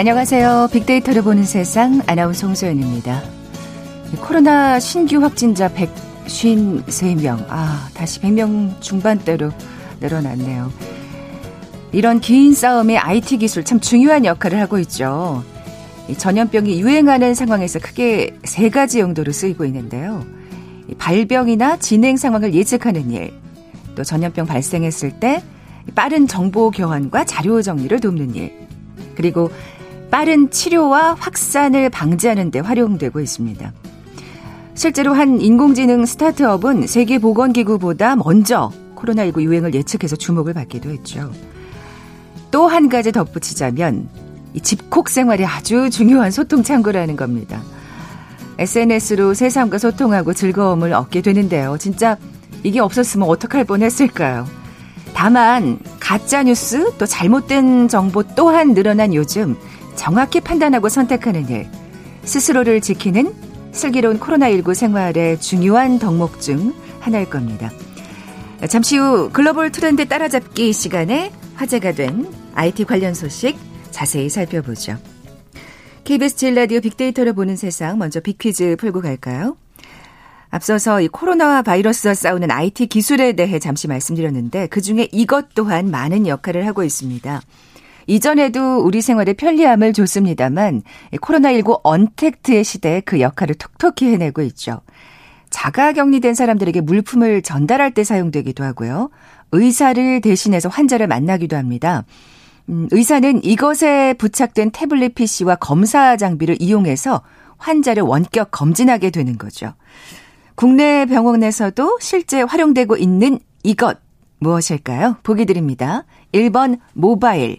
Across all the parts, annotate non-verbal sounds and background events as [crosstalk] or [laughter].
안녕하세요. 빅데이터를 보는 세상 아나운서 홍소연입니다. 코로나 신규 확진자 153명. 아, 다시 100명 중반대로 늘어났네요. 이런 긴 싸움에 IT 기술 참 중요한 역할을 하고 있죠. 전염병이 유행하는 상황에서 크게 세 가지 용도로 쓰이고 있는데요. 발병이나 진행 상황을 예측하는 일, 또 전염병 발생했을 때 빠른 정보 교환과 자료 정리를 돕는 일, 그리고 빠른 치료와 확산을 방지하는 데 활용되고 있습니다. 실제로 한 인공지능 스타트업은 세계보건기구보다 먼저 코로나19 유행을 예측해서 주목을 받기도 했죠. 또 한 가지 덧붙이자면 이 집콕 생활이 아주 중요한 소통 창구라는 겁니다. SNS로 세상과 소통하고 즐거움을 얻게 되는데요. 진짜 이게 없었으면 어떡할 뻔 했을까요? 다만 가짜 뉴스 또 잘못된 정보 또한 늘어난 요즘 정확히 판단하고 선택하는 일, 스스로를 지키는 슬기로운 코로나19 생활의 중요한 덕목 중 하나일 겁니다. 잠시 후 글로벌 트렌드 따라잡기 시간에 화제가 된 IT 관련 소식 자세히 살펴보죠. KBS 제일 라디오 빅데이터를 보는 세상 먼저 빅퀴즈 풀고 갈까요? 앞서서 이 코로나 바이러스와 싸우는 IT 기술에 대해 잠시 말씀드렸는데 그중에 이것 또한 많은 역할을 하고 있습니다. 이전에도 우리 생활에 편리함을 줬습니다만 코로나19 언택트의 시대에 그 역할을 톡톡히 해내고 있죠. 자가 격리된 사람들에게 물품을 전달할 때 사용되기도 하고요. 의사를 대신해서 환자를 만나기도 합니다. 음, 의사는 이것에 부착된 태블릿 PC와 검사 장비를 이용해서 환자를 원격 검진하게 되는 거죠. 국내 병원에서도 실제 활용되고 있는 이것 무엇일까요? 보기 드립니다. 1번 모바일,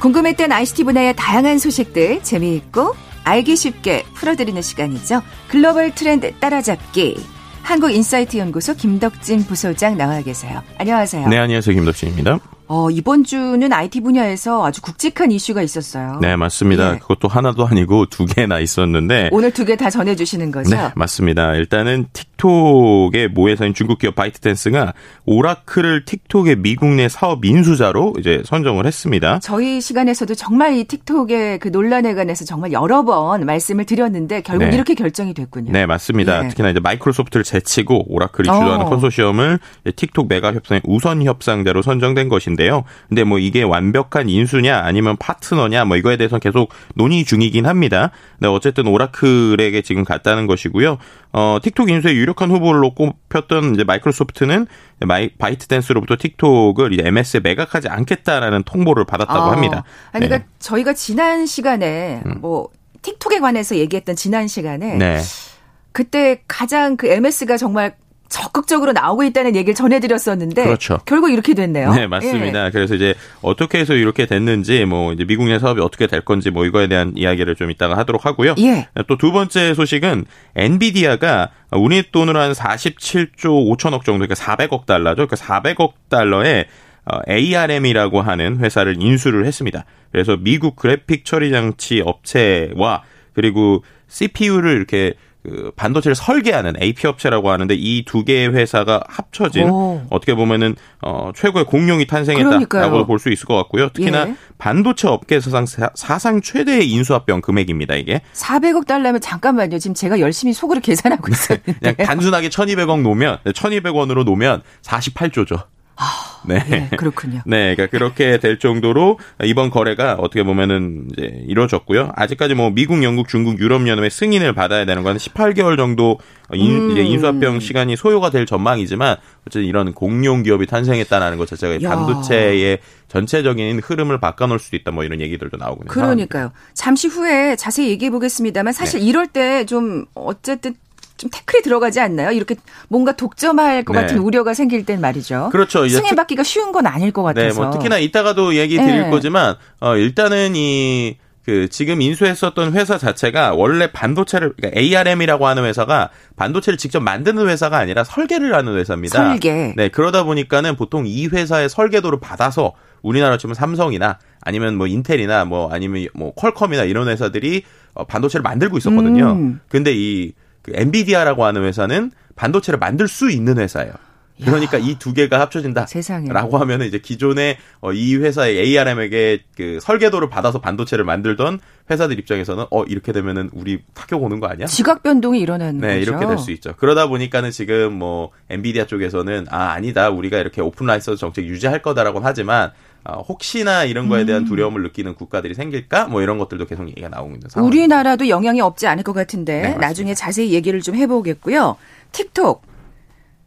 궁금했던 ICT 분야의 다양한 소식들 재미있고 알기 쉽게 풀어드리는 시간이죠. 글로벌 트렌드 따라잡기. 한국인사이트 연구소 김덕진 부소장 나와 계세요. 안녕하세요. 네, 안녕하세요. 김덕진입니다. 어, 이번 주는 IT 분야에서 아주 굵직한 이슈가 있었어요. 네, 맞습니다. 예. 그것도 하나도 아니고 두 개나 있었는데. 오늘 두 개 다 전해 주시는 거죠? 네, 맞습니다. 일단은 틱톡의 모회사인 중국 기업 바이트댄스가 오라클을 틱톡의 미국 내 사업 인수자로 이제 선정을 했습니다. 저희 시간에서도 정말 이 틱톡의 그 논란에 관해서 정말 여러 번 말씀을 드렸는데 결국 네. 이렇게 결정이 됐군요. 네, 맞습니다. 예. 특히나 이제 마이크로소프트를 제치고 오라클이 주도하는 어. 컨소시엄을 틱톡 메가 협상의 우선 협상자로 선정된 것인데 있는데요. 근데 뭐 이게 완벽한 인수냐 아니면 파트너냐 뭐 이거에 대해서 계속 논의 중이긴 합니다. 근데 어쨌든 오라클에게 지금 갔다는 것이고요. 어, 틱톡 인수의 유력한 후보로 꼽혔던 이제 마이크로소프트는 마이, 바이트댄스로부터 틱톡을 이제 MS에 매각하지 않겠다라는 통보를 받았다고 아, 합니다. 아니, 그러니까 네. 저희가 지난 시간에 음. 뭐 틱톡에 관해서 얘기했던 지난 시간에 네. 그때 가장 그 MS가 정말 적극적으로 나오고 있다는 얘기를 전해드렸었는데 그렇죠. 결국 이렇게 됐네요. 네 맞습니다. 예. 그래서 이제 어떻게 해서 이렇게 됐는지 뭐 이제 미국 내 사업이 어떻게 될 건지 뭐 이거에 대한 이야기를 좀 이따가 하도록 하고요. 예. 또 두 번째 소식은 엔비디아가 우리 돈으로 한 47조 5천억 정도 그러니까 400억 달러죠. 그러니까 400억 달러에 ARM이라고 하는 회사를 인수를 했습니다. 그래서 미국 그래픽 처리 장치 업체와 그리고 CPU를 이렇게 그 반도체를 설계하는 AP 업체라고 하는데 이 두 개의 회사가 합쳐진 오. 어떻게 보면은 어 최고의 공룡이 탄생했다라고 볼 수 있을 것 같고요. 특히나 예. 반도체 업계 사상 사상 최대의 인수합병 금액입니다. 이게 400억 달러면 잠깐만요. 지금 제가 열심히 속으로 [laughs] 계산하고 있었는데 그냥 단순하게 1,200억 놓으면 1,200원으로 놓으면 48조죠. 아. 네. 네. 그렇군요. 네, 그러니까 그렇게 될 정도로 이번 거래가 어떻게 보면은 이제 이루어졌고요. 아직까지 뭐 미국, 영국, 중국, 유럽 연합의 승인을 받아야 되는 건 18개월 정도 인, 음. 인수합병 시간이 소요가 될 전망이지만 어쨌든 이런 공룡 기업이 탄생했다는 것 자체가 야. 반도체의 전체적인 흐름을 바꿔놓을 수도 있다 뭐 이런 얘기들도 나오고 있는 그러니까요. 상황입니다. 잠시 후에 자세히 얘기해 보겠습니다만 사실 네. 이럴 때 좀 어쨌든 좀 태클이 들어가지 않나요? 이렇게 뭔가 독점할 것 네. 같은 우려가 생길 땐 말이죠. 그렇죠. 승인받기가 쉬운 건 아닐 것 같아서. 네, 뭐 특히나 이따가도 얘기 드릴 네. 거지만 어 일단은 이 그 지금 인수했었던 회사 자체가 원래 반도체를 그러니까 ARM이라고 하는 회사가 반도체를 직접 만드는 회사가 아니라 설계를 하는 회사입니다. 설계. 네, 그러다 보니까는 보통 이 회사의 설계도를 받아서 우리나라 치면 삼성이나 아니면 뭐 인텔이나 뭐 아니면 뭐 퀄컴이나 이런 회사들이 어, 반도체를 만들고 있었거든요. 음. 근데 이 그 엔비디아라고 하는 회사는 반도체를 만들 수 있는 회사예요. 그러니까 이 두 개가 합쳐진다. 세상에. 라고 하면은 이제 기존의 어, 이 회사의 ARM에게 그 설계도를 받아서 반도체를 만들던 회사들 입장에서는 어 이렇게 되면은 우리 타격 오는 거 아니야? 지각 변동이 일어나는 네, 거죠. 이렇게 될 수 있죠. 그러다 보니까는 지금 뭐 엔비디아 쪽에서는 아 아니다 우리가 이렇게 오픈 라이선스 정책 유지할 거다라고는 하지만 어, 혹시나 이런 거에 대한 음. 두려움을 느끼는 국가들이 생길까? 뭐 이런 것들도 계속 얘기가 나오고 있는 상황. 우리나라도 영향이 없지 않을 것 같은데 네, 나중에 자세히 얘기를 좀 해보겠고요. 틱톡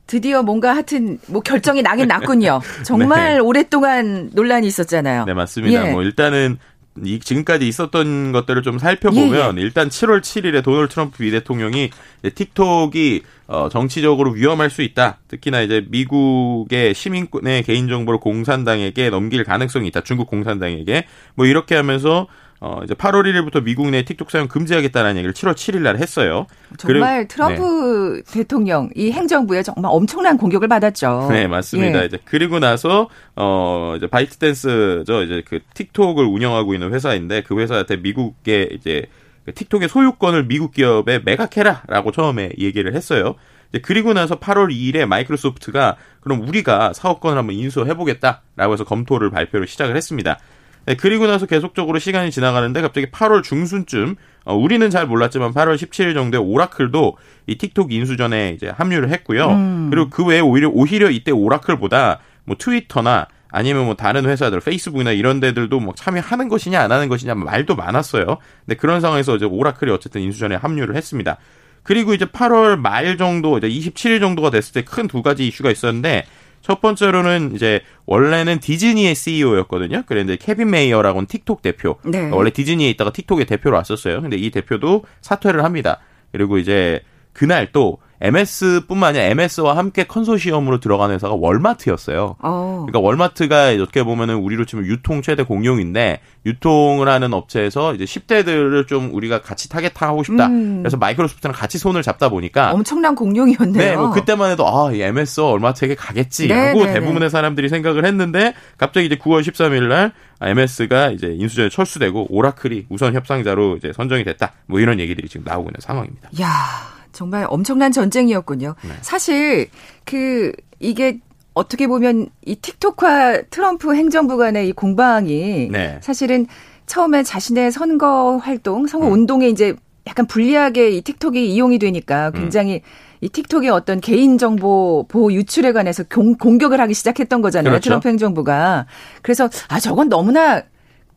드디어 뭔가 하여튼 뭐 결정이 나긴 [laughs] 났군요. 정말 네. 오랫동안 논란이 있었잖아요. 네, 맞습니다. 예. 뭐 일단은 이 지금까지 있었던 것들을 좀 살펴보면 예, 예. 일단 7월 7일에 도널드 트럼프 미 대통령이 틱톡이 어 정치적으로 위험할 수 있다. 특히나 이제 미국의 시민권의 개인 정보를 공산당에게 넘길 가능성이 있다. 중국 공산당에게 뭐 이렇게 하면서 어, 이제 8월 1일부터 미국 내 틱톡 사용 금지하겠다는 얘기를 7월 7일 날 했어요. 정말 그리고, 트럼프 네. 대통령 이 행정부에 정말 엄청난 공격을 받았죠. 네, 맞습니다. 예. 이제 그리고 나서 어 이제 바이트댄스죠. 이제 그 틱톡을 운영하고 있는 회사인데 그 회사한테 미국의 이제 그 틱톡의 소유권을 미국 기업에 매각해라라고 처음에 얘기를 했어요. 이제 그리고 나서 8월 2일에 마이크로소프트가 그럼 우리가 사업권을 한번 인수해 보겠다라고 해서 검토를 발표를 시작을 했습니다. 네, 그리고 나서 계속적으로 시간이 지나가는데 갑자기 8월 중순쯤 어, 우리는 잘 몰랐지만 8월 17일 정도에 오라클도 이 틱톡 인수전에 이제 합류를 했고요. 음. 그리고 그 외에 오히려 오히려 이때 오라클보다 뭐 트위터나 아니면 뭐 다른 회사들 페이스북이나 이런 데들도 뭐 참여하는 것이냐 안 하는 것이냐 말도 많았어요. 근데 그런 상황에서 이제 오라클이 어쨌든 인수전에 합류를 했습니다. 그리고 이제 8월 말 정도 이제 27일 정도가 됐을 때 큰 두 가지 이슈가 있었는데 첫 번째로는 이제 원래는 디즈니의 CEO였거든요. 그런데 케빈 메이어라고는 틱톡 대표. 네. 원래 디즈니에 있다가 틱톡의 대표로 왔었어요. 근데 이 대표도 사퇴를 합니다. 그리고 이제 그날 또 MS뿐만 아니라 MS와 함께 컨소시엄으로 들어간 회사가 월마트였어요. 어. 그러니까 월마트가 어떻게 보면은 우리로 치면 유통 최대 공룡인데 유통을 하는 업체에서 이제 10대들을 좀 우리가 같이 타겟하고 싶다. 음. 그래서 마이크로소프트랑 같이 손을 잡다 보니까 엄청난 공룡이었네요. 네, 뭐 그때만 해도 아, 이 MS 월마트에게 가겠지라고 네, 네, 대부분의 사람들이 생각을 했는데 갑자기 이제 9월 13일 날 MS가 이제 인수전에 철수되고 오라클이 우선 협상자로 이제 선정이 됐다. 뭐 이런 얘기들이 지금 나오고 있는 상황입니다. 야. 정말 엄청난 전쟁이었군요. 네. 사실 그 이게 어떻게 보면 이 틱톡과 트럼프 행정부 간의 이 공방이 네. 사실은 처음에 자신의 선거 활동, 선거 음. 운동에 이제 약간 불리하게 이 틱톡이 이용이 되니까 음. 굉장히 음. 이 틱톡의 어떤 개인정보 보호 유출에 관해서 공, 공격을 하기 시작했던 거잖아요. 그렇죠. 트럼프 행정부가. 그래서 아, 저건 너무나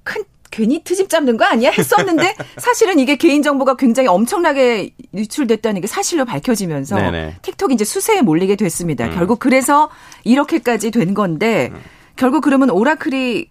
큰 괜히 트집 잡는 거 아니야? 했었는데 [laughs] 사실은 이게 개인정보가 굉장히 엄청나게 유출됐다는 게 사실로 밝혀지면서 네네. 틱톡이 이제 수세에 몰리게 됐습니다. 음. 결국 그래서 이렇게까지 된 건데 음. 결국 그러면 오라클이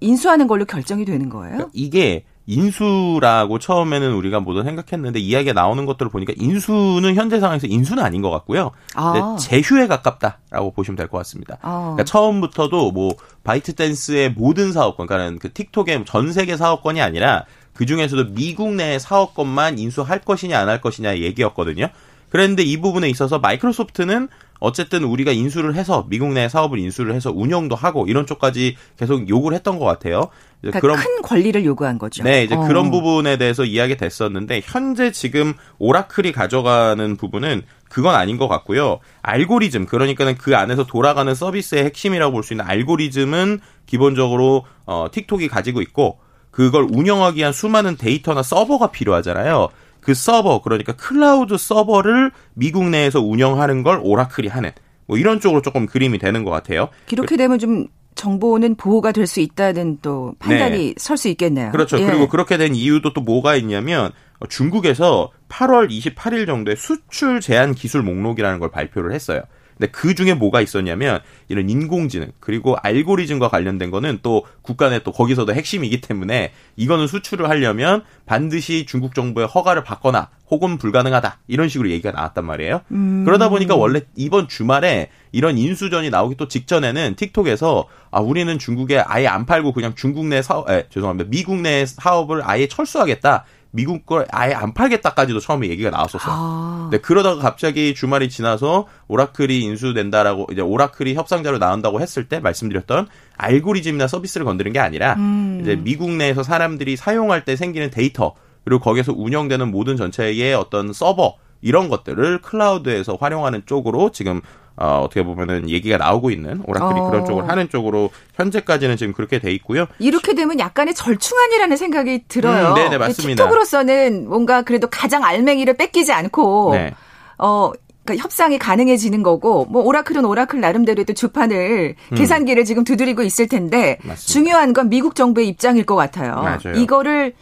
인수하는 걸로 결정이 되는 거예요? 그러니까 이게 인수라고 처음에는 우리가 모두 생각했는데 이야기가 나오는 것들을 보니까 인수는 현재 상황에서 인수는 아닌 것 같고요. 아. 제휴에 가깝다라고 보시면 될 것 같습니다. 아. 그러니까 처음부터도 뭐 바이트 댄스의 모든 사업권, 그러니까 그 틱톡의 전 세계 사업권이 아니라 그 중에서도 미국 내 사업권만 인수할 것이냐 안 할 것이냐 얘기였거든요. 그런데 이 부분에 있어서 마이크로소프트는 어쨌든 우리가 인수를 해서 미국 내 사업을 인수를 해서 운영도 하고 이런 쪽까지 계속 요구를 했던 것 같아요. 그러니까 그런 큰 권리를 요구한 거죠. 네, 이제 어. 그런 부분에 대해서 이야기 됐었는데 현재 지금 오라클이 가져가는 부분은 그건 아닌 것 같고요. 알고리즘 그러니까는 그 안에서 돌아가는 서비스의 핵심이라고 볼 수 있는 알고리즘은 기본적으로 어 틱톡이 가지고 있고 그걸 운영하기 위한 수많은 데이터나 서버가 필요하잖아요. 그 서버 그러니까 클라우드 서버를 미국 내에서 운영하는 걸 오라클이 하는 뭐 이런 쪽으로 조금 그림이 되는 것 같아요. 이렇게 되면 좀 정보는 보호가 될 수 있다는 또 판단이 네. 설수 있겠네요. 그렇죠. 예. 그리고 그렇게 된 이유도 또 뭐가 있냐면 중국에서 8월 28일 정도에 수출 제한 기술 목록이라는 걸 발표를 했어요. 근데 그 중에 뭐가 있었냐면 이런 인공지능 그리고 알고리즘과 관련된 거는 또 국가 내 또 거기서도 핵심이기 때문에 이거는 수출을 하려면 반드시 중국 정부의 허가를 받거나 혹은 불가능하다 이런 식으로 얘기가 나왔단 말이에요. 음. 그러다 보니까 원래 이번 주말에 이런 인수전이 나오기 또 직전에는 틱톡에서 아 우리는 중국에 아예 안 팔고 그냥 중국 내 사업, 에, 죄송합니다 미국 내 사업을 아예 철수하겠다. 미국 걸 아예 안 팔겠다까지도 처음에 얘기가 나왔었어요. 아. 네, 그러다가 갑자기 주말이 지나서 오라클이 인수된다라고 이제 오라클이 협상자로 나온다고 했을 때 말씀드렸던 알고리즘이나 서비스를 건드린 게 아니라 음. 이제 미국 내에서 사람들이 사용할 때 생기는 데이터 그리고 거기서 운영되는 모든 전체의 어떤 서버 이런 것들을 클라우드에서 활용하는 쪽으로 지금 어, 어떻게 보면은 얘기가 나오고 있는 오라클이 어. 그런 쪽을 하는 쪽으로 현재까지는 지금 그렇게 돼 있고요. 이렇게 되면 약간의 절충안이라는 생각이 들어요. 음, 네네 맞습니다. 틱톡으로서는 뭔가 그래도 가장 알맹이를 뺏기지 않고 네. 어. 그러니까 협상이 가능해지는 거고 뭐 오라클은 오라클 나름대로의 또 주판을 음. 계산기를 지금 두드리고 있을 텐데 맞습니다. 중요한 건 미국 정부의 입장일 것 같아요. 맞아요. 이거를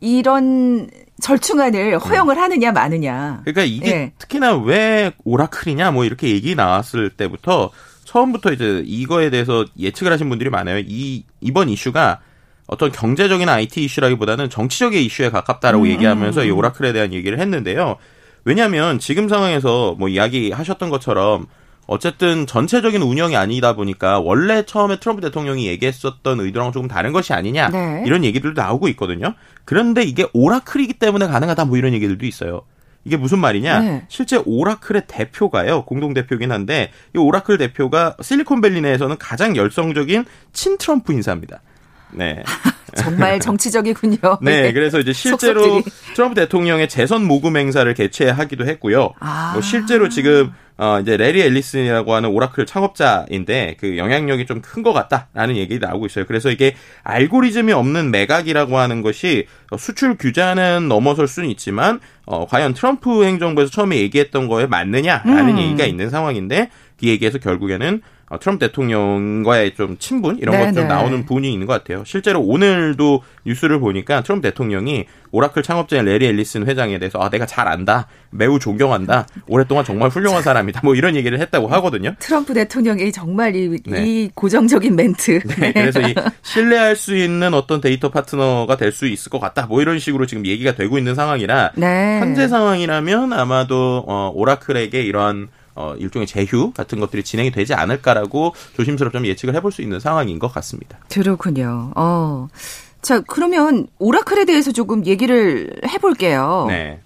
이런 절충안을 허용을 음. 하느냐 마느냐. 그러니까 이게 네. 특히나 왜 오라클이냐 뭐 이렇게 얘기 나왔을 때부터 처음부터 이제 이거에 대해서 예측을 하신 분들이 많아요. 이 이번 이슈가 어떤 경제적인 IT 이슈라기보다는 정치적인 이슈에 가깝다라고 음. 얘기하면서 이 오라클에 대한 얘기를 했는데요. 왜냐하면 지금 상황에서 뭐 이야기하셨던 것처럼 어쨌든 전체적인 운영이 아니다 보니까 원래 처음에 트럼프 대통령이 얘기했었던 의도랑 조금 다른 것이 아니냐 네. 이런 얘기들도 나오고 있거든요. 그런데 이게 오라클이기 때문에 가능하다 뭐 이런 얘기들도 있어요. 이게 무슨 말이냐? 네. 실제 오라클의 대표가요. 공동 대표긴 한데 이 오라클 대표가 실리콘밸리 내에서는 가장 열성적인 친 트럼프 인사입니다. 네. [laughs] 정말 [laughs] 정치적이군요. 네, 네, 그래서 이제 실제로 속속들이. 트럼프 대통령의 재선 모금 행사를 개최하기도 했고요. 아. 뭐 실제로 지금 어 이제 레리 앨리슨이라고 하는 오라클 창업자인데 그 영향력이 좀 큰 것 같다라는 얘기 나오고 있어요. 그래서 이게 알고리즘이 없는 매각이라고 하는 것이 수출 규제는 넘어설 수는 있지만 어 과연 트럼프 행정부에서 처음에 얘기했던 거에 맞느냐라는 음. 얘기가 있는 상황인데 그 얘기에서 결국에는 어, 트럼프 대통령과의 좀 친분 이런 것 좀 나오는 부분이 있는 것 같아요. 실제로 오늘도 뉴스를 보니까 트럼프 대통령이 오라클 창업자인 래리 엘리슨 회장에 대해서 아 내가 잘 안다, 매우 존경한다, 오랫동안 정말 훌륭한 사람이다, 뭐 이런 얘기를 했다고 하거든요. 트럼프 대통령이 정말 이, 네. 이 고정적인 멘트. 네, 그래서 이 신뢰할 수 있는 어떤 데이터 파트너가 될 수 있을 것 같다, 뭐 이런 식으로 지금 얘기가 되고 있는 상황이라 네. 현재 상황이라면 아마도 어, 오라클에게 이러한 어, 일종의 재휴 같은 것들이 진행이 되지 않을까라고 조심스럽게 좀 예측을 해볼 수 있는 상황인 것 같습니다. 그렇군요. 어. 자, 그러면 오라클에 대해서 조금 얘기를 해볼게요. 네.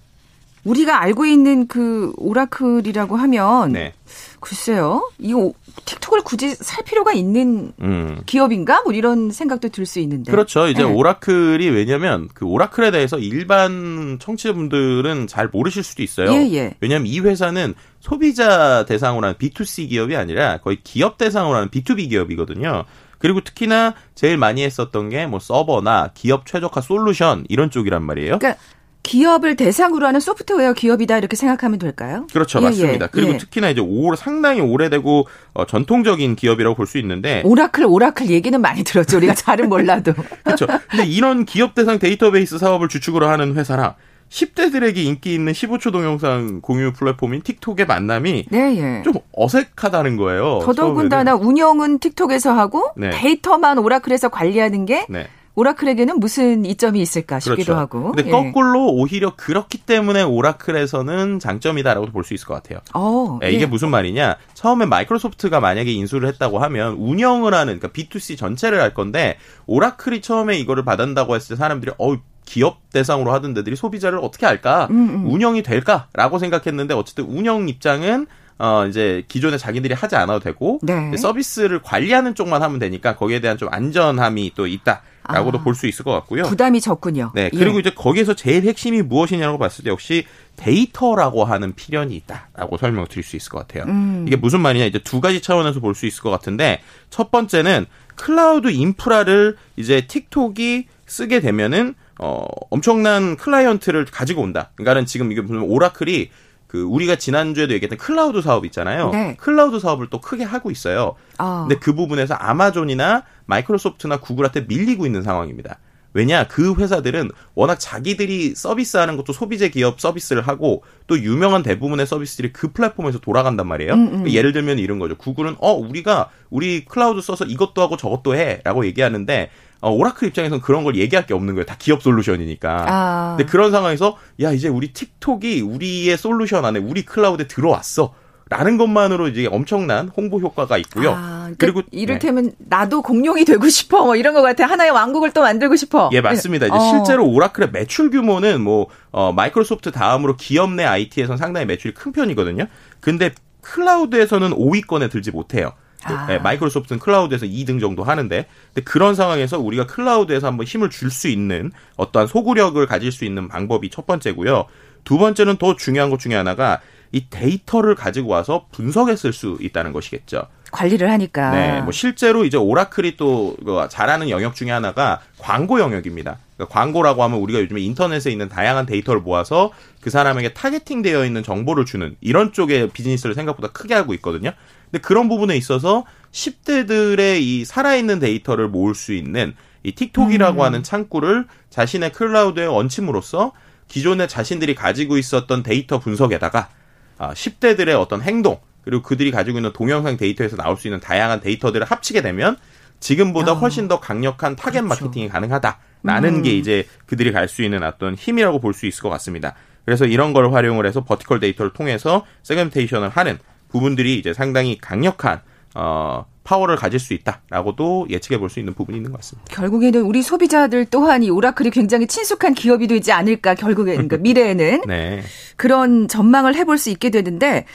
우리가 알고 있는 그 오라클이라고 하면 네. 글쎄요. 이거 틱톡을 굳이 살 필요가 있는 음. 기업인가? 뭐 이런 생각도 들 수 있는데. 그렇죠. 이제 네. 오라클이 왜냐면 그 오라클에 대해서 일반 청취자분들은 잘 모르실 수도 있어요. 예, 예. 왜냐면 이 회사는 소비자 대상으로 하는 B2C 기업이 아니라 거의 기업 대상으로 하는 B2B 기업이거든요. 그리고 특히나 제일 많이 했었던 게 뭐 서버나 기업 최적화 솔루션 이런 쪽이란 말이에요. 그러니까 기업을 대상으로 하는 소프트웨어 기업이다 이렇게 생각하면 될까요? 그렇죠, 예, 맞습니다. 예, 그리고 예. 특히나 이제 오, 상당히 오래되고 어, 전통적인 기업이라고 볼 수 있는데 오라클 오라클 얘기는 많이 들었죠. 우리가 잘은 몰라도. [laughs] 그렇죠. 근데 이런 기업 대상 데이터베이스 사업을 주축으로 하는 회사라 10대들에게 인기 있는 15초 동영상 공유 플랫폼인 틱톡의 만남이 네, 예. 좀 어색하다는 거예요. 더더군다나 운영은 틱톡에서 하고 네. 데이터만 오라클에서 관리하는 게 네. 오라클에게는 무슨 이점이 있을까 싶기도 그렇죠. 하고. 근데 예. 거꾸로 오히려 그렇기 때문에 오라클에서는 장점이다라고 볼 수 있을 것 같아요. 어, 예, 이게 예. 무슨 말이냐? 처음에 마이크로소프트가 만약에 인수를 했다고 하면 운영을 하는 그러니까 B2C 전체를 할 건데 오라클이 처음에 이거를 받았다고 했을 때 사람들이 어 기업 대상으로 하던 데들이 소비자를 어떻게 할까? 음, 음. 운영이 될까라고 생각했는데 어쨌든 운영 입장은 어 이제 기존에 자기들이 하지 않아도 되고 네. 서비스를 관리하는 쪽만 하면 되니까 거기에 대한 좀 안전함이 또 있다. 라고도 아, 볼수 있을 것 같고요. 부담이 적군요. 네. 그리고 예. 이제 거기에서 제일 핵심이 무엇이냐고 봤을 때 역시 데이터라고 하는 필연이 있다라고 설명을 드릴 수 있을 것 같아요. 음. 이게 무슨 말이냐 이제 두 가지 차원에서 볼 수 있을 것 같은데 첫 번째는 클라우드 인프라를 이제 틱톡이 쓰게 되면은 어 엄청난 클라이언트를 가지고 온다. 그러니까는 지금 이게 무슨 오라클이 그 우리가 지난주에도 얘기했던 클라우드 사업 있잖아요. 네. 클라우드 사업을 또 크게 하고 있어요. 어. 근데 그 부분에서 아마존이나 마이크로소프트나 구글한테 밀리고 있는 상황입니다. 왜냐 그 회사들은 워낙 자기들이 서비스하는 것도 소비재 기업 서비스를 하고 또 유명한 대부분의 서비스들이 그 플랫폼에서 돌아간단 말이에요. 음, 음. 그러니까 예를 들면 이런 거죠. 구글은 어 우리가 우리 클라우드 써서 이것도 하고 저것도 해라고 얘기하는데 어, 오라클 입장에서는 그런 걸 얘기할 게 없는 거예요. 다 기업 솔루션이니까. 아. 근데 그런 상황에서 야 이제 우리 틱톡이 우리의 솔루션 안에 우리 클라우드에 들어왔어. 라는 것만으로 이제 엄청난 홍보 효과가 있고요. 아, 그러니까 그리고 이를테면 네. 나도 공룡이 되고 싶어 뭐 이런 것 같아. 하나의 왕국을 또 만들고 싶어. 예, 맞습니다. 이제 어. 실제로 오라클의 매출 규모는 뭐 어, 마이크로소프트 다음으로 기업 내 IT에서는 상당히 매출이 큰 편이거든요. 근데 클라우드에서는 5위권에 들지 못해요. 아. 네, 마이크로소프트는 클라우드에서 2등 정도 하는데 근데 그런 상황에서 우리가 클라우드에서 한번 힘을 줄 수 있는 어떠한 소구력을 가질 수 있는 방법이 첫 번째고요. 두 번째는 더 중요한 것 중에 하나가 이 데이터를 가지고 와서 분석에 쓸수 있다는 것이겠죠. 관리를 하니까. 네, 뭐 실제로 이제 오라클이 또그 잘하는 영역 중에 하나가 광고 영역입니다. 그러니까 광고라고 하면 우리가 요즘에 인터넷에 있는 다양한 데이터를 모아서 그 사람에게 타겟팅되어 있는 정보를 주는 이런 쪽의 비즈니스를 생각보다 크게 하고 있거든요. 근데 그런 부분에 있어서 10대들의 이 살아있는 데이터를 모을 수 있는 이 틱톡이라고 음. 하는 창구를 자신의 클라우드에 얹힘으로써 기존에 자신들이 가지고 있었던 데이터 분석에다가 아, 10대들의 어떤 행동 그리고 그들이 가지고 있는 동영상 데이터에서 나올 수 있는 다양한 데이터들을 합치게 되면 지금보다 야. 훨씬 더 강력한 타겟 그렇죠. 마케팅이 가능하다라는 음. 게 이제 그들이 갈 수 있는 어떤 힘이라고 볼 수 있을 것 같습니다. 그래서 이런 걸 활용을 해서 vertical 데이터를 통해서 segmentation을 하는 부분들이 이제 상당히 강력한 어 파워를 가질 수 있다라고도 예측해 볼 수 있는 부분이 있는 것 같습니다. 결국에는 우리 소비자들 또한 이 오라클이 굉장히 친숙한 기업이 되지 않을까 결국에는 그러니까 [laughs] 미래에는 네. 그런 전망을 해볼 수 있게 되는데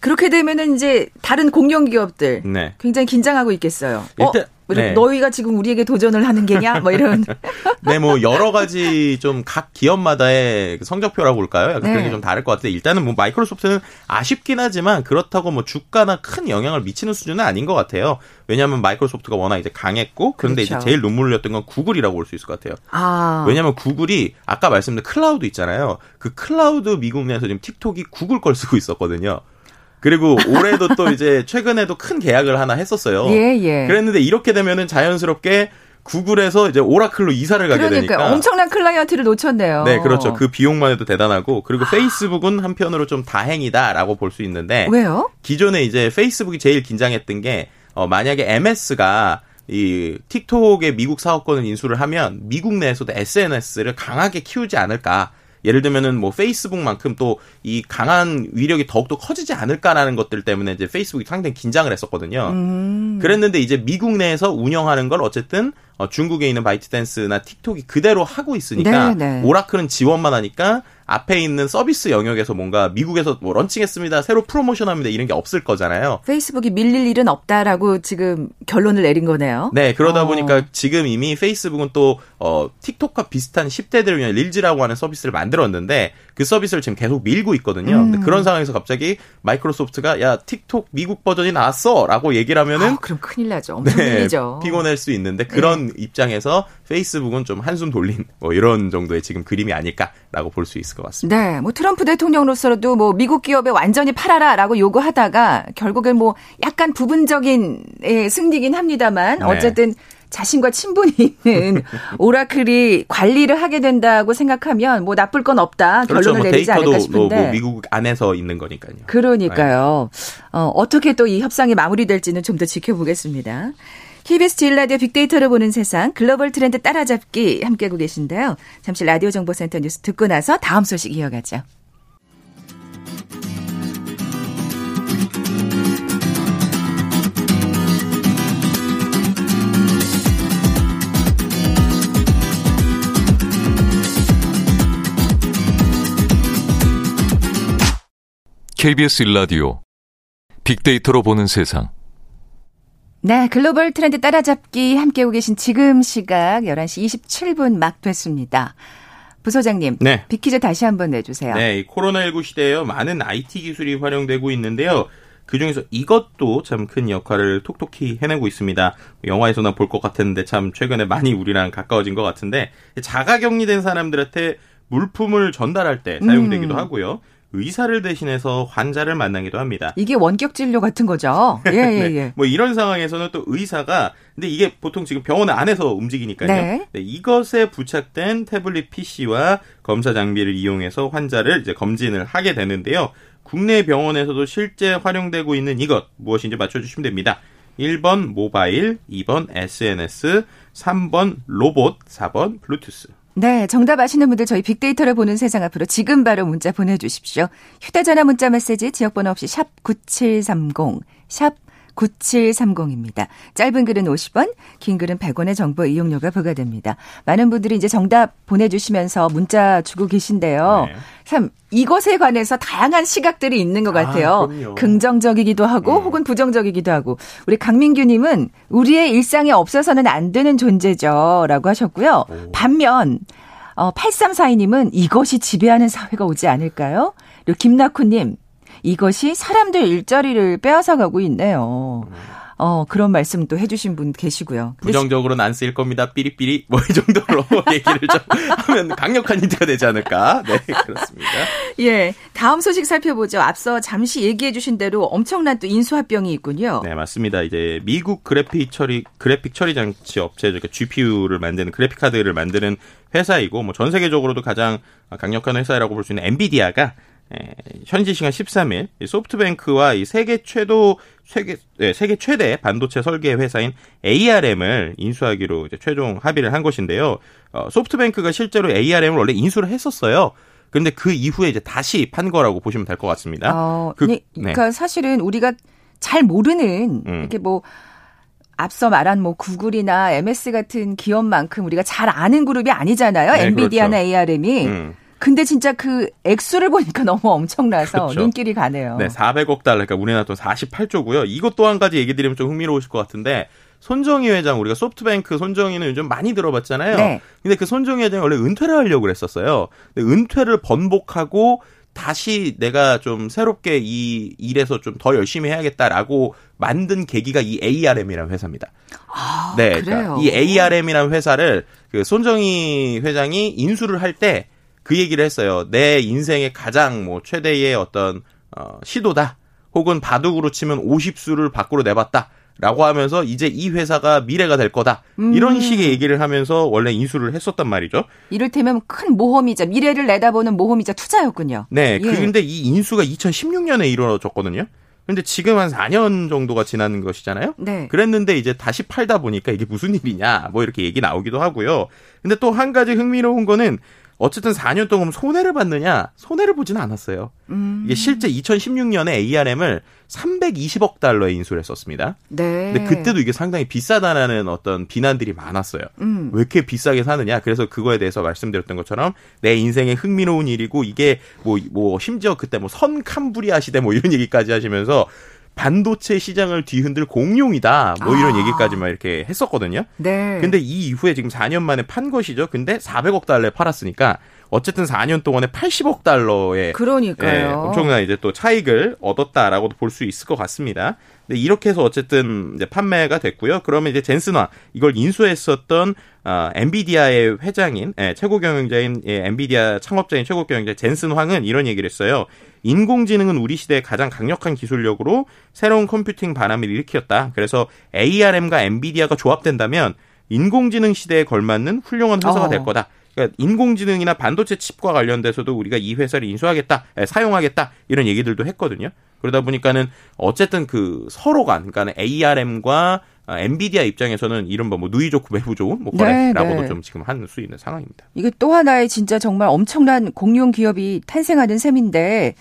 그렇게 되면은 이제 다른 공룡 기업들 네. 굉장히 긴장하고 있겠어요. 일단 어? 네. 너희가 지금 우리에게 도전을 하는 게냐? 뭐 이런. [laughs] 네, 뭐 여러 가지 좀 각 기업마다의 그 성적표라고 볼까요? 약간 네. 그런 게 좀 다를 것 같은데 일단은 뭐 마이크로소프트는 아쉽긴 하지만 그렇다고 뭐 주가나 큰 영향을 미치는 수준은 아닌 것 같아요. 왜냐하면 마이크로소프트가 워낙 이제 강했고 그런데 그렇죠. 이제 제일 눈물 흘렸던 건 구글이라고 볼 수 있을 것 같아요. 아. 왜냐하면 구글이 아까 말씀드린 클라우드 있잖아요. 그 클라우드 미국 내에서 지금 틱톡이 구글 걸 쓰고 있었거든요. 그리고 올해도 또 이제 최근에도 큰 계약을 하나 했었어요. 예, 예. 그랬는데 이렇게 되면은 자연스럽게 구글에서 이제 오라클로 이사를 가게 그러니까 되니까 엄청난 클라이언트를 놓쳤네요. 네, 그렇죠. 그 비용만 해도 대단하고 그리고 아. 페이스북은 한편으로 좀 다행이다라고 볼 수 있는데 왜요? 기존에 이제 페이스북이 제일 긴장했던 게 어, 만약에 MS가 이 틱톡의 미국 사업권을 인수를 하면 미국 내에서도 SNS를 강하게 키우지 않을까. 예를 들면은 뭐 페이스북만큼 또 이 강한 위력이 더욱더 커지지 않을까라는 것들 때문에 이제 페이스북이 상당히 긴장을 했었거든요. 음. 그랬는데 이제 미국 내에서 운영하는 걸 어쨌든 어, 중국에 있는 바이트댄스나 틱톡이 그대로 하고 있으니까 네네. 네. 오라클은 지원만 하니까 앞에 있는 서비스 영역에서 뭔가 미국에서 뭐 런칭했습니다. 새로 프로모션합니다. 이런 게 없을 거잖아요. 페이스북이 밀릴 일은 없다라고 지금 결론을 내린 거네요. 네, 그러다 어. 보니까 지금 이미 페이스북은 또 어, 틱톡과 비슷한 10대들을 위한 릴즈라고 하는 서비스를 만들었는데 그 서비스를 지금 계속 밀고 있거든요. 음. 그런 상황에서 갑자기 마이크로소프트가 야 틱톡 미국 버전이 나왔어라고 얘기를 하면은 아, 그럼 큰일 나죠. 엄청 네, 밀리죠. 피곤할 수 있는데 그런 네. 입장에서 페이스북은 좀 한숨 돌린 뭐 이런 정도의 지금 그림이 아닐까라고 볼 수 있을 것 같습니다. 네, 뭐 트럼프 대통령으로서도 뭐 미국 기업에 완전히 팔아라라고 요구하다가 결국엔 뭐 약간 부분적인 예, 승리긴 합니다만 네. 어쨌든 자신과 친분이 있는 [laughs] 오라클이 관리를 하게 된다고 생각하면 뭐 나쁠 건 없다 그렇죠. 결론을 뭐 내리지 않을까 싶은데 뭐, 뭐 미국 안에서 있는 거니까요. 그러니까요. 네. 어, 어떻게 또 이 협상이 마무리될지는 좀 더 지켜보겠습니다. KBS 제일 라디오 빅데이터를 보는 세상 글로벌 트렌드 따라잡기 함께하고 계신데요. 잠시 라디오 정보센터 뉴스 듣고 나서 다음 소식 이어가죠. KBS 일라디오 빅데이터로 보는 세상. 네, 글로벌 트렌드 따라잡기 함께하고 계신 지금 시각 11시 27분 막 됐습니다. 부소장님, 네. 빅퀴즈 다시 한번 내주세요. 네, 이 코로나19 시대에 많은 IT 기술이 활용되고 있는데요. 그 중에서 이것도 참 큰 역할을 톡톡히 해내고 있습니다. 영화에서나 볼 것 같았는데 참 최근에 많이 우리랑 가까워진 것 같은데 자가 격리된 사람들한테 물품을 전달할 때 사용되기도 음. 하고요. 의사를 대신해서 환자를 만나기도 합니다. 이게 원격 진료 같은 거죠. 예, 예, [laughs] 네. 예. 뭐 이런 상황에서는 또 의사가 근데 이게 보통 지금 병원 안에서 움직이니까요. 네. 네, 이것에 부착된 태블릿 PC와 검사 장비를 이용해서 환자를 이제 검진을 하게 되는데요. 국내 병원에서도 실제 활용되고 있는 이것 무엇인지 맞춰 주시면 됩니다. 1번 모바일, 2번 SNS, 3번 로봇, 4번 블루투스. 네, 정답 아시는 분들 저희 빅데이터를 보는 세상 앞으로 지금 바로 문자 보내주십시오. 휴대전화 문자 메시지 지역번호 없이 샵 9730, 샵 9730입니다. 짧은 글은 50원, 긴 글은 100원의 정보 이용료가 부과됩니다. 많은 분들이 이제 정답 보내주시면서 문자 주고 계신데요. 네. 참, 이것에 관해서 다양한 시각들이 있는 것 같아요. 아, 긍정적이기도 하고 음. 혹은 부정적이기도 하고. 우리 강민규님은 우리의 일상에 없어서는 안 되는 존재죠. 라고 하셨고요. 오. 반면, 어, 8342님은 이것이 지배하는 사회가 오지 않을까요? 그리고 김나쿠님, 이것이 사람들 일자리를 빼앗아가고 있네요. 어, 그런 말씀도 해주신 분 계시고요. 부정적으로는 안 쓰일 겁니다. 삐리삐리. 뭐 이 정도로 [laughs] 얘기를 좀 하면 강력한 힌트가 되지 않을까. 네, 그렇습니다. 예. 다음 소식 살펴보죠. 앞서 잠시 얘기해 주신 대로 엄청난 또 인수합병이 있군요. 네, 맞습니다. 이제 미국 그래픽 처리, 그래픽 처리 장치 업체, 그러니까 GPU를 만드는 그래픽 카드를 만드는 회사이고, 뭐 전 세계적으로도 가장 강력한 회사라고 볼 수 있는 엔비디아가 예, 현지 시간 13일 소프트뱅크와 이 세계 최도 세계 네, 세계 최대 반도체 설계 회사인 ARM을 인수하기로 이제 최종 합의를 한 것인데요. 어, 소프트뱅크가 실제로 ARM을 원래 인수를 했었어요. 그런데 그 이후에 이제 다시 판 거라고 보시면 될 것 같습니다. 어, 그, 네. 그러니까 사실은 우리가 잘 모르는 음. 이렇게 뭐 앞서 말한 뭐 구글이나 MS 같은 기업만큼 우리가 잘 아는 그룹이 아니잖아요. 네, 엔비디아나 그렇죠. ARM이. 음. 근데 진짜 그 액수를 보니까 [laughs] 너무 엄청나서 그렇죠. 눈길이 가네요. 네, 400억 달러, 그러니까 우리나라 돈 48조고요. 이것 또 한 가지 얘기 드리면 좀 흥미로우실 것 같은데 손정희 회장 우리가 소프트뱅크 손정희는 요즘 많이 들어봤잖아요. 네. 근데 그 손정희 회장이 원래 은퇴를 하려고 그랬었어요. 근데 은퇴를 번복하고 다시 내가 좀 새롭게 이 일에서 좀 더 열심히 해야겠다라고 만든 계기가 이 ARM이라는 회사입니다. 아, 네, 그러니까 이 ARM이라는 회사를 그 손정희 회장이 인수를 할때 그 얘기를 했어요. 내 인생의 가장 뭐 최대의 어떤 어, 시도다. 혹은 바둑으로 치면 50수를 밖으로 내봤다. 라고 하면서 이제 이 회사가 미래가 될 거다. 음. 이런 식의 얘기를 하면서 원래 인수를 했었단 말이죠. 이를테면 큰 모험이자 미래를 내다보는 모험이자 투자였군요. 네. 예. 그런데 이 인수가 2016년에 이루어졌거든요. 근데 지금 한 4년 정도가 지난 것이잖아요. 네. 그랬는데 이제 다시 팔다 보니까 이게 무슨 일이냐 뭐 이렇게 얘기 나오기도 하고요. 근데 또 한 가지 흥미로운 거는 어쨌든 4년 동안 손해를 받느냐? 손해를 보지는 않았어요. 음. 이게 실제 2016년에 ARM을 320억 달러에 인수를 했었습니다. 네. 근데 그때도 이게 상당히 비싸다라는 어떤 비난들이 많았어요. 음. 왜 이렇게 비싸게 사느냐? 그래서 그거에 대해서 말씀드렸던 것처럼 내 인생의 흥미로운 일이고 이게 뭐, 뭐, 심지어 그때 뭐 선 캄브리아 시대 뭐 이런 얘기까지 하시면서 반도체 시장을 뒤흔들 공룡이다. 뭐 이런 아. 얘기까지만 이렇게 했었거든요. 네. 근데 이 이후에 지금 4년 만에 판 것이죠. 근데 400억 달러에 팔았으니까 어쨌든 4년 동안에 80억 달러의 그러니까요. 예, 엄청난 이제 또 차익을 얻었다라고도 볼 수 있을 것 같습니다. 근데 이렇게 해서 어쨌든 이제 판매가 됐고요. 그러면 이제 젠슨화 이걸 인수했었던 어, 엔비디아의 회장인 예, 최고 경영자인 예, 엔비디아 창업자인 최고 경영자 젠슨 황은 이런 얘기를 했어요. 인공지능은 우리 시대의 가장 강력한 기술력으로 새로운 컴퓨팅 바람을 일으켰다. 그래서 ARM과 엔비디아가 조합된다면 인공지능 시대에 걸맞는 훌륭한 회사가 될 어. 거다. 그러니까 인공지능이나 반도체 칩과 관련돼서도 우리가 이 회사를 인수하겠다, 사용하겠다 이런 얘기들도 했거든요. 그러다 보니까는 어쨌든 그 서로 간 그러니까 ARM과 엔비디아 입장에서는 이른바 뭐 누이 좋고 매부 좋은 뭐 거래라고도 네, 네. 좀 지금 할수 있는 상황입니다. 이게 또 하나의 진짜 정말 엄청난 공룡 기업이 탄생하는 셈인데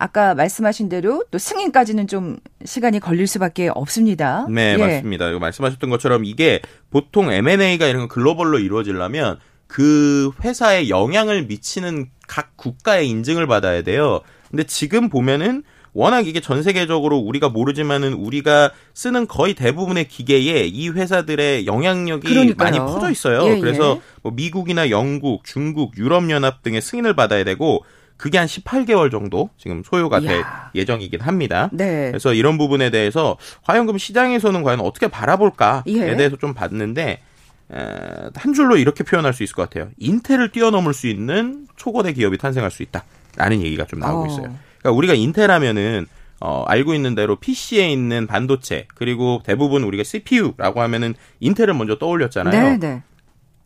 아까 말씀하신 대로 또 승인까지는 좀 시간이 걸릴 수밖에 없습니다. 네, 예. 맞습니다. 말씀하셨던 것처럼 이게 보통 M&A가 이런 거 글로벌로 이루어지려면 그 회사에 영향을 미치는 각 국가의 인증을 받아야 돼요. 근데 지금 보면은 워낙 이게 전 세계적으로 우리가 모르지만은 우리가 쓰는 거의 대부분의 기계에 이 회사들의 영향력이 그러니까요. 많이 퍼져 있어요. 예, 그래서 예. 뭐 미국이나 영국, 중국, 유럽 연합 등의 승인을 받아야 되고 그게 한 18개월 정도 지금 소요가 될 예정이긴 합니다. 네. 그래서 이런 부분에 대해서 화연금 시장에서는 과연 어떻게 바라볼까에 예. 대해서 좀 봤는데 한 줄로 이렇게 표현할 수 있을 것 같아요. 인텔을 뛰어넘을 수 있는 초거대 기업이 탄생할 수 있다. 라는 얘기가 좀 나오고 어. 있어요. 그러니까 우리가 인텔 하면은 어, 알고 있는 대로 PC에 있는 반도체 그리고 대부분 우리가 CPU라고 하면은 인텔을 먼저 떠올렸잖아요. 네, 네.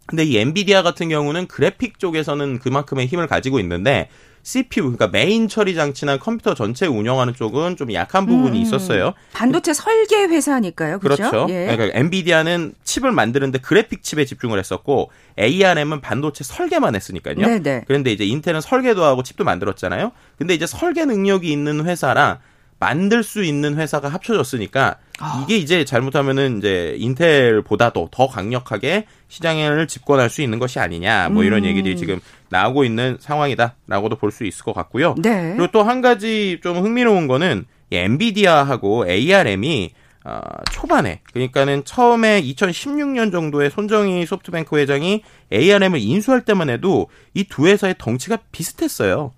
근데 이 엔비디아 같은 경우는 그래픽 쪽에서는 그만큼의 힘을 가지고 있는데 CPU 그러니까 메인 처리 장치나 컴퓨터 전체 운영하는 쪽은 좀 약한 부분이 음, 있었어요. 반도체 설계 회사니까요. 그렇죠. 그렇죠. 예. 그러니까 엔비디아는 칩을 만드는데 그래픽 칩에 집중을 했었고 ARM은 반도체 설계만 했으니까요. 네네. 네. 그런데 이제 인텔은 설계도 하고 칩도 만들었잖아요. 근데 이제 설계 능력이 있는 회사랑 만들 수 있는 회사가 합쳐졌으니까 아. 이게 이제 잘못하면은 이제 인텔보다도 더 강력하게 시장을 집권할 수 있는 것이 아니냐 뭐 이런 음. 얘기들이 지금 나오고 있는 상황이다라고도 볼 수 있을 것 같고요. 네. 그리고 또 한 가지 좀 흥미로운 거는 엔비디아하고 ARM이 어, 초반에 그러니까는 처음에 2016년 정도에 손정희 소프트뱅크 회장이 ARM을 인수할 때만 해도 이 두 회사의 덩치가 비슷했어요.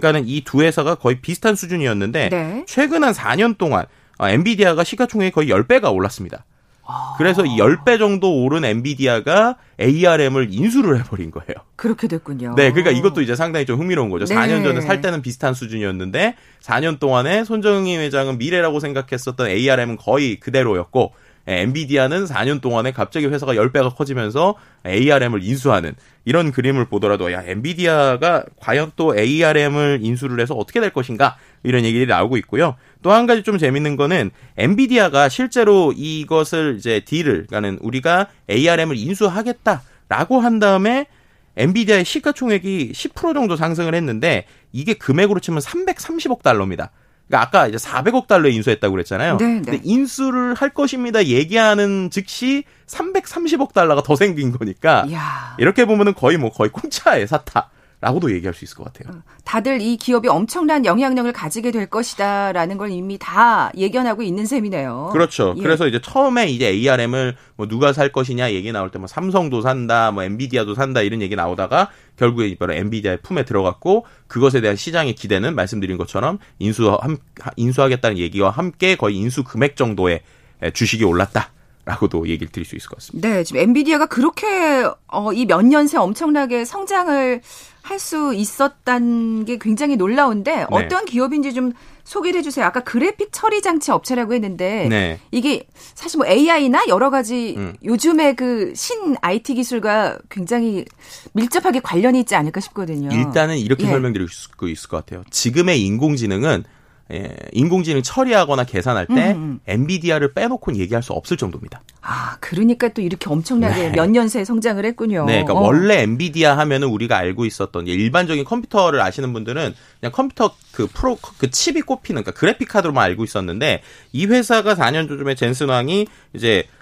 그러니까는 이 두 회사가 거의 비슷한 수준이었는데 네. 최근 한 4년 동안 어, 엔비디아가 시가총액이 거의 10배가 올랐습니다. 아. 그래서 이 10배 정도 오른 엔비디아가 ARM을 인수를 해버린 거예요. 그렇게 됐군요. 네, 그러니까 이것도 이제 상당히 좀 흥미로운 거죠. 네. 4년 전에 살 때는 비슷한 수준이었는데 4년 동안에 손정희 회장은 미래라고 생각했었던 ARM은 거의 그대로였고 엔비디아는 4년 동안에 갑자기 회사가 10배가 커지면서 ARM을 인수하는 이런 그림을 보더라도 야 엔비디아가 과연 또 ARM을 인수를 해서 어떻게 될 것인가 이런 얘기들이 나오고 있고요. 또 한 가지 좀 재밌는 거는 엔비디아가 실제로 이것을 이제 딜을 그러니까는 우리가 ARM을 인수하겠다라고 한 다음에 엔비디아의 시가총액이 10% 정도 상승을 했는데 이게 금액으로 치면 330억 달러입니다. 그러니까 아까 이제 400억 달러에 인수했다고 그랬잖아요. 네, 네. 근데 인수를 할 것입니다. 얘기하는 즉시 330억 달러가 더 생긴 거니까 이야. 이렇게 보면은 거의 뭐 거의 공짜의 사타. 라고도 얘기할 수 있을 것 같아요. 어, 다들 이 기업이 엄청난 영향력을 가지게 될 것이다라는 걸 이미 다 예견하고 있는 셈이네요. 그렇죠. 예. 그래서 이제 처음에 이제 ARM을 뭐 누가 살 것이냐 얘기 나올 때 뭐 삼성도 산다, 뭐 엔비디아도 산다 이런 얘기 나오다가 결국에 바로 엔비디아의 품에 들어갔고 그것에 대한 시장의 기대는 말씀드린 것처럼 인수 인수하겠다는 얘기와 함께 거의 인수 금액 정도의 주식이 올랐다. 라고도 얘기를 드릴 수 있을 것 같습니다. 네, 지금 엔비디아가 그렇게 어, 이 몇 년 새 엄청나게 성장을 할 수 있었다는 게 굉장히 놀라운데 네. 어떤 기업인지 좀 소개를 해주세요. 아까 그래픽 처리 장치 업체라고 했는데 네. 이게 사실 뭐 AI나 여러 가지 음. 요즘의 그신 IT 기술과 굉장히 밀접하게 관련이 있지 않을까 싶거든요. 일단은 이렇게 예. 설명드릴 수 있을 것 같아요. 지금의 인공지능은 예, 인공지능 처리하거나 계산할 때 음, 음. 엔비디아를 빼놓고는 얘기할 수 없을 정도입니다. 아, 그러니까 또 이렇게 엄청나게 네. 몇 년 새 성장을 했군요. 네, 그러니까 어. 원래 엔비디아 하면은 우리가 알고 있었던 일반적인 컴퓨터를 아시는 분들은 그냥 컴퓨터 그 프로 그 칩이 꼽히는 그러니까 그래픽 카드로만 알고 있었는데 이 회사가 4년 전쯤에 젠슨 황이 이제 어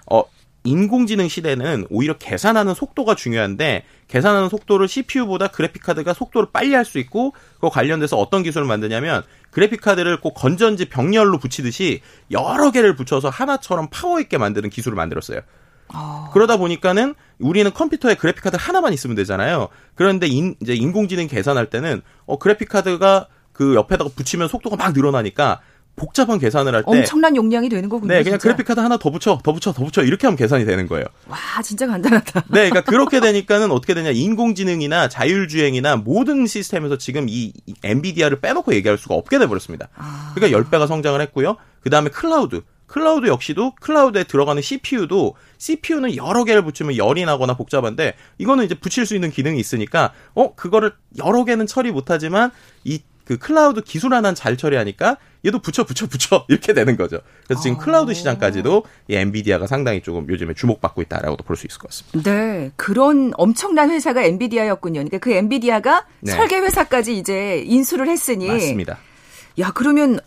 인공지능 시대는 오히려 계산하는 속도가 중요한데 계산하는 속도를 CPU보다 그래픽 카드가 속도를 빨리 할 수 있고 그 관련돼서 어떤 기술을 만드냐면 그래픽 카드를 꼭 건전지 병렬로 붙이듯이 여러 개를 붙여서 하나처럼 파워 있게 만드는 기술을 만들었어요. 어... 그러다 보니까는 우리는 컴퓨터에 그래픽 카드 하나만 있으면 되잖아요. 그런데 인, 이제 인공지능 계산할 때는 어 그래픽 카드가 그 옆에다가 붙이면 속도가 막 늘어나니까 복잡한 계산을 할 때 엄청난 용량이 되는 거군요. 네, 그냥 그래픽 카드 하나 더 붙여, 더 붙여, 더 붙여 이렇게 하면 계산이 되는 거예요. 와, 진짜 간단하다. 네, 그러니까 그렇게 되니까는 어떻게 되냐? 인공지능이나 자율주행이나 모든 시스템에서 지금 이 엔비디아를 빼놓고 얘기할 수가 없게 돼 버렸습니다. 아... 그러니까 10배가 성장을 했고요. 그다음에 클라우드. 클라우드 역시도 클라우드에 들어가는 CPU도 CPU는 여러 개를 붙이면 열이 나거나 복잡한데 이거는 이제 붙일 수 있는 기능이 있으니까 어 그거를 여러 개는 처리 못하지만 이 그 클라우드 기술 하나는 잘 처리하니까 얘도 붙여 붙여 붙여 [laughs] 이렇게 되는 거죠. 그래서 지금 아. 클라우드 시장까지도 이 엔비디아가 상당히 조금 요즘에 주목받고 있다라고도 볼 수 있을 것 같습니다. 네, 그런 엄청난 회사가 엔비디아였군요. 그러니까 그 엔비디아가 네. 설계 회사까지 이제 인수를 했으니 맞습니다. 야 그러면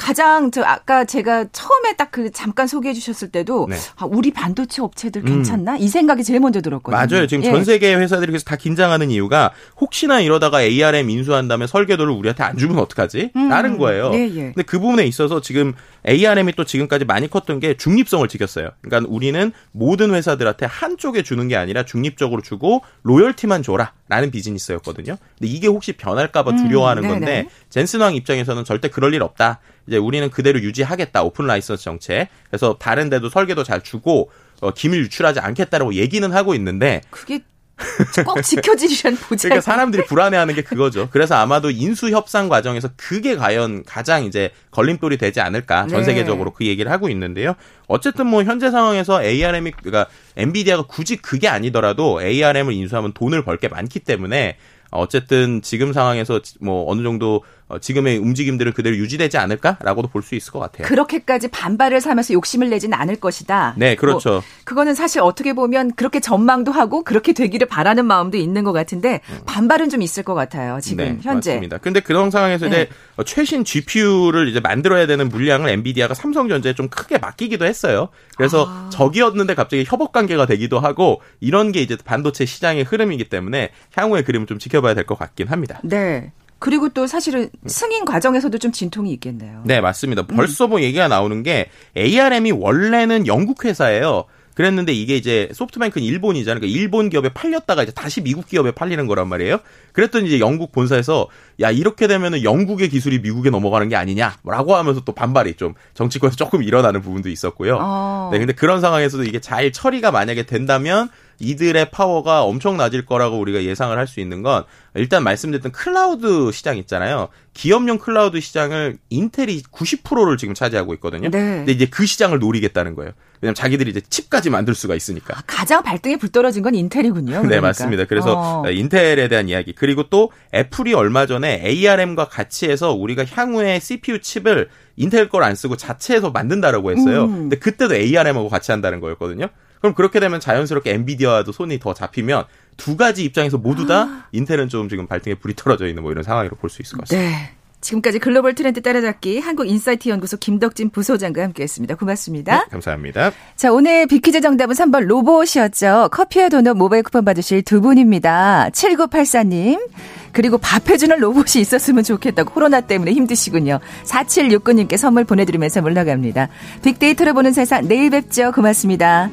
가장 저 아까 제가 처음에 딱 그 잠깐 소개해 주셨을 때도 네. 아, 우리 반도체 업체들 괜찮나 음. 이 생각이 제일 먼저 들었거든요. 맞아요. 지금 예. 전 세계 회사들이 그래서 다 긴장하는 이유가 혹시나 이러다가 ARM 인수한 다음에 설계도를 우리한테 안 주면 어떡하지? 음. 라는 거예요. 예, 예. 근데 그 부분에 있어서 지금 ARM이 또 지금까지 많이 컸던 게 중립성을 지켰어요. 그러니까 우리는 모든 회사들한테 한쪽에 주는 게 아니라 중립적으로 주고 로열티만 줘라 라는 비즈니스였거든요. 근데 이게 혹시 변할까봐 음, 두려워하는 음, 건데 젠슨 황 입장에서는 절대 그럴 일 없다. 이제 우리는 그대로 유지하겠다 오픈 라이선스 정책. 그래서 다른 데도 설계도 잘 주고 어, 기밀 유출하지 않겠다라고 얘기는 하고 있는데 그게 꼭 지켜지시는 보자. [laughs] 그러니까 사람들이 불안해하는 게 그거죠. 그래서 아마도 인수 협상 과정에서 그게 과연 가장 이제 걸림돌이 되지 않을까 전 네. 세계적으로 네. 그 얘기를 하고 있는데요. 어쨌든 뭐 현재 상황에서 ARM이 그러니까 엔비디아가 굳이 그게 아니더라도 ARM을 인수하면 돈을 벌 게 많기 때문에 어쨌든 지금 상황에서 뭐 어느 정도 어, 지금의 움직임들은 그대로 유지되지 않을까라고도 볼 수 있을 것 같아요. 그렇게까지 반발을 삼아서 욕심을 내지는 않을 것이다. 네, 그렇죠. 뭐 그거는 사실 어떻게 보면 그렇게 전망도 하고 그렇게 되기를 바라는 마음도 있는 것 같은데 음. 반발은 좀 있을 것 같아요. 지금 네, 현재. 맞습니다. 근데 그런 상황에서 네. 이제 최신 GPU를 이제 만들어야 되는 물량을 엔비디아가 삼성전자에 좀 크게 맡기기도 했어요. 그래서 아. 적이었는데 갑자기 협업 관계가 되기도 하고 이런 게 이제 반도체 시장의 흐름이기 때문에 향후의 그림을 좀 지켜봐야 될 것 같긴 합니다. 네. 그리고 또 사실은 승인 과정에서도 좀 진통이 있겠네요. 네, 맞습니다. 벌써 뭐 얘기가 나오는 게 ARM이 원래는 영국 회사예요. 그랬는데 이게 이제 소프트뱅크는 일본이잖아요. 그러니까 일본 기업에 팔렸다가 이제 다시 미국 기업에 팔리는 거란 말이에요. 그랬더니 이제 영국 본사에서 야 이렇게 되면은 영국의 기술이 미국에 넘어가는 게 아니냐라고 하면서 또 반발이 좀 정치권에서 조금 일어나는 부분도 있었고요. 어. 네, 근데 그런 상황에서도 이게 잘 처리가 만약에 된다면 이들의 파워가 엄청 낮을 거라고 우리가 예상을 할 수 있는 건 일단 말씀드렸던 클라우드 시장 있잖아요. 기업용 클라우드 시장을 인텔이 90%를 지금 차지하고 있거든요. 네. 근데 이제 그 시장을 노리겠다는 거예요. 왜냐면 자기들이 이제 칩까지 만들 수가 있으니까. 아, 가장 발등에 불 떨어진 건 인텔이군요. 그러니까. 네, 맞습니다. 그래서 어. 인텔에 대한 이야기. 그리고 또 애플이 얼마 전에 ARM과 같이 해서 우리가 향후에 CPU 칩을 인텔 걸 안 쓰고 자체에서 만든다라고 했어요. 음. 근데 그때도 ARM하고 같이 한다는 거였거든요. 그럼 그렇게 되면 자연스럽게 엔비디아도 손이 더 잡히면 두 가지 입장에서 모두 다 아. 인텔은 좀 지금 발등에 불이 떨어져 있는 뭐 이런 상황으로 볼 수 있을 것 같습니다. 네. 지금까지 글로벌 트렌드 따라잡기 한국인사이트 연구소 김덕진 부소장과 함께했습니다. 고맙습니다. 네, 감사합니다. 자 오늘 빅퀴즈 정답은 3번 로봇이었죠. 커피와 도넛 모바일 쿠폰 받으실 두 분입니다. 7984님 그리고 밥 해주는 로봇이 있었으면 좋겠다고 코로나 때문에 힘드시군요. 4769님께 선물 보내드리면서 물러갑니다. 빅데이터를 보는 세상 내일 뵙죠. 고맙습니다.